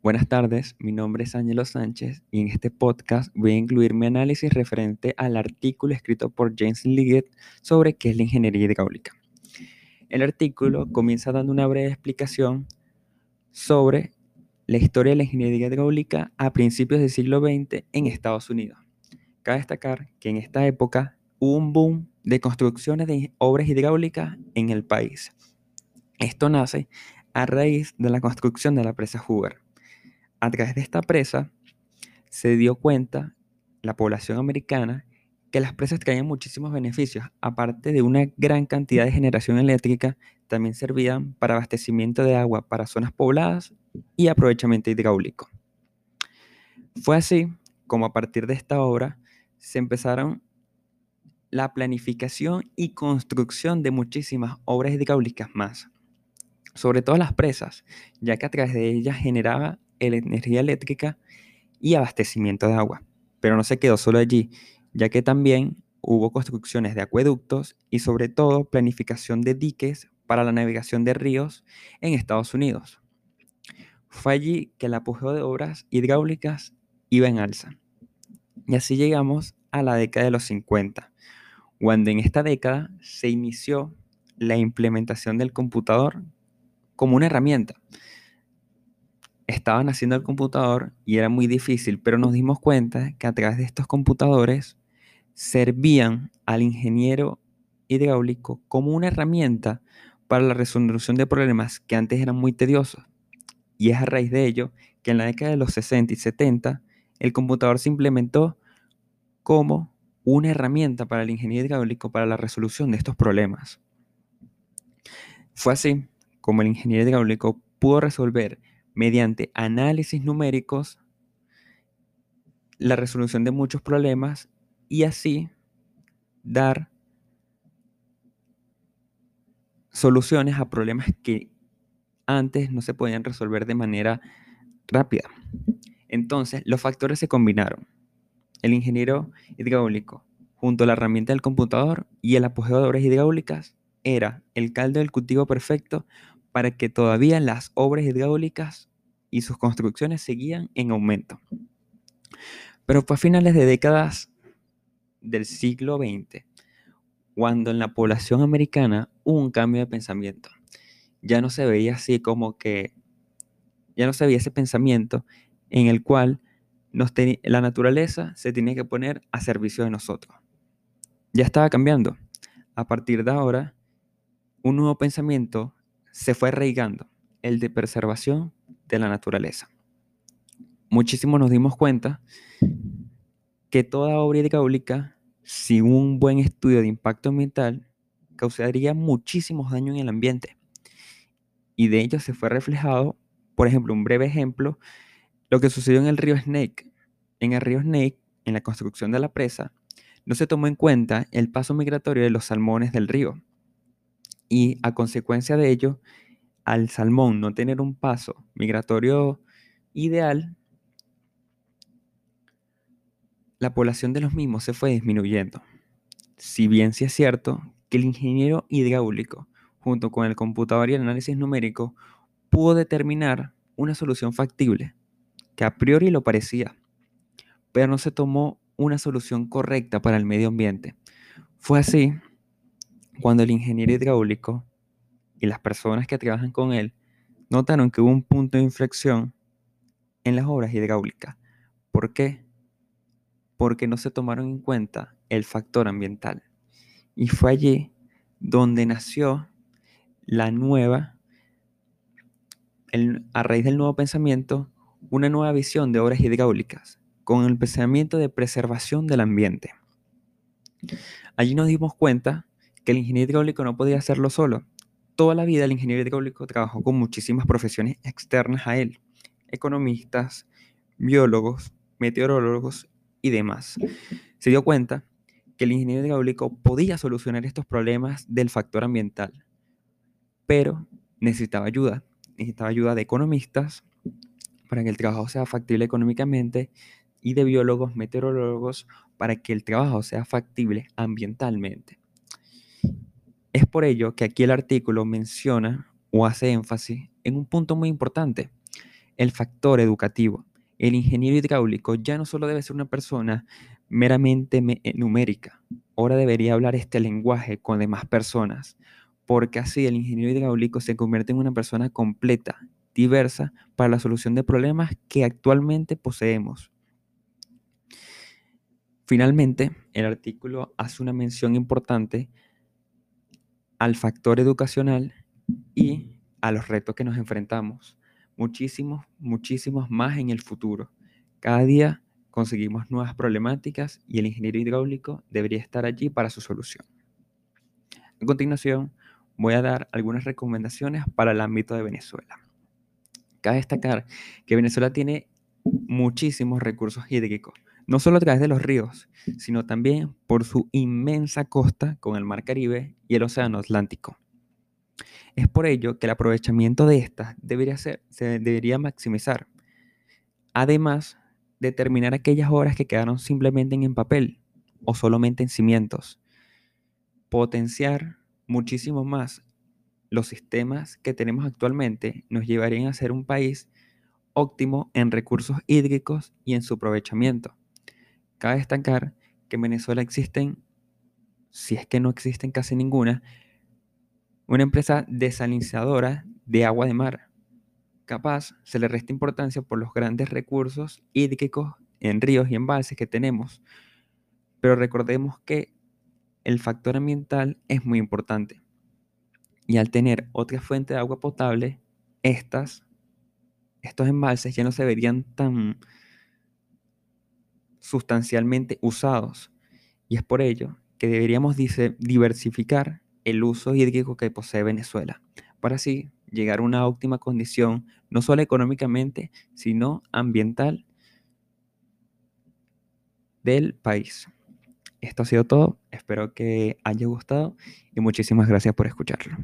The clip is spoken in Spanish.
Buenas tardes, mi nombre es Ángelo Sánchez y en este podcast voy a incluir mi análisis referente al artículo escrito por James Liggett sobre qué es la ingeniería hidráulica. El artículo comienza dando una breve explicación sobre la historia de la ingeniería hidráulica a principios del siglo XX en Estados Unidos. Cabe destacar que en esta época hubo un boom de construcciones de obras hidráulicas en el país. Esto nace a raíz de la construcción de la presa Hoover. A través de esta presa se dio cuenta la población americana que las presas traían muchísimos beneficios, aparte de una gran cantidad de generación eléctrica, también servían para abastecimiento de agua para zonas pobladas y aprovechamiento hidráulico. Fue así como a partir de esta obra se empezaron la planificación y construcción de muchísimas obras hidráulicas más, sobre todo las presas, ya que a través de ellas generaba energía eléctrica y abastecimiento de agua. Pero no se quedó solo allí, ya que también hubo construcciones de acueductos y sobre todo planificación de diques para la navegación de ríos en Estados Unidos. Fue allí que el apogeo de obras hidráulicas iba en alza. Y así llegamos a la década de los 50, cuando en esta década se inició la implementación del computador como una herramienta. Estaban haciendo el computador y era muy difícil, pero nos dimos cuenta que a través de estos computadores servían al ingeniero hidráulico como una herramienta para la resolución de problemas que antes eran muy tediosos. Y es a raíz de ello que en la década de los 60 y 70 el computador se implementó como una herramienta para el ingeniero hidráulico para la resolución de estos problemas. Fue así como el ingeniero hidráulico pudo resolver mediante análisis numéricos la resolución de muchos problemas y así dar soluciones a problemas que antes no se podían resolver de manera rápida. Entonces, los factores se combinaron el ingeniero hidráulico, junto a la herramienta del computador y el apogeo de obras hidráulicas, era el caldo del cultivo perfecto para que todavía las obras hidráulicas y sus construcciones seguían en aumento. Pero fue a finales de décadas del siglo XX, cuando en la población americana hubo un cambio de pensamiento. Ya no se veía así como que, ya no se veía ese pensamiento en el cual la naturaleza se tiene que poner a servicio de nosotros. Ya estaba cambiando. A partir de ahora, un nuevo pensamiento se fue arraigando, el de preservación de la naturaleza. Muchísimo nos dimos cuenta que toda obra hidráulica, sin un buen estudio de impacto ambiental, causaría muchísimos daños en el ambiente. Y de ello se fue reflejado, por ejemplo, un breve ejemplo, lo que sucedió en el río Snake. En el río Snake, en la construcción de la presa, no se tomó en cuenta el paso migratorio de los salmones del río. Y a consecuencia de ello, al salmón no tener un paso migratorio ideal, la población de los mismos se fue disminuyendo. Si bien sí es cierto que el ingeniero hidráulico, junto con el computador y el análisis numérico, pudo determinar una solución factible, que a priori lo parecía, pero no se tomó una solución correcta para el medio ambiente. Fue así cuando el ingeniero hidráulico y las personas que trabajan con él notaron que hubo un punto de inflexión en las obras hidráulicas. ¿Por qué? Porque no se tomaron en cuenta el factor ambiental. Y fue allí donde nació la nueva, a raíz del nuevo pensamiento, una nueva visión de obras hidráulicas, con el pensamiento de preservación del ambiente. Allí nos dimos cuenta que el ingeniero hidráulico no podía hacerlo solo. Toda la vida el ingeniero hidráulico trabajó con muchísimas profesiones externas a él, economistas, biólogos, meteorólogos y demás. Se dio cuenta que el ingeniero hidráulico podía solucionar estos problemas del factor ambiental, pero necesitaba ayuda. Necesitaba ayuda de economistas, para que el trabajo sea factible económicamente y de biólogos, meteorólogos para que el trabajo sea factible ambientalmente. Es por ello que aquí el artículo menciona o hace énfasis en un punto muy importante. el factor educativo. El ingeniero hidráulico ya no solo debe ser una persona meramente eh, numérica, ahora debería hablar este lenguaje con demás personas, porque así el ingeniero hidráulico se convierte en una persona completa, diversa, para la solución de problemas que actualmente poseemos. Finalmente, el artículo hace una mención importante al factor educacional y a los retos que nos enfrentamos. Muchísimos, muchísimos más en el futuro. Cada día conseguimos nuevas problemáticas y el ingeniero hidráulico debería estar allí para su solución. A continuación, voy a dar algunas recomendaciones para el ámbito de Venezuela. Cabe destacar que Venezuela tiene muchísimos recursos hídricos, no solo a través de los ríos, sino también por su inmensa costa con el Mar Caribe y el Océano Atlántico. Es por ello que el aprovechamiento de estas debería ser, se debería maximizar. Además, determinar aquellas obras que quedaron simplemente en papel o solamente en cimientos. Potenciar muchísimo más los sistemas que tenemos actualmente nos llevarían a ser un país óptimo en recursos hídricos y en su aprovechamiento. Cabe destacar que en Venezuela existen, si es que no existen casi ninguna, una empresa desalinizadora de agua de mar. Capaz se le resta importancia por los grandes recursos hídricos en ríos y embalses que tenemos. Pero recordemos que el factor ambiental es muy importante. Y al tener otra fuente de agua potable, estas, estos embalses ya no se verían tan sustancialmente usados. Y es por ello que deberíamos diversificar el uso hídrico que posee Venezuela, para así llegar a una óptima condición, no solo económicamente, sino ambiental del país. Esto ha sido todo, espero que haya gustado y muchísimas gracias por escucharlo.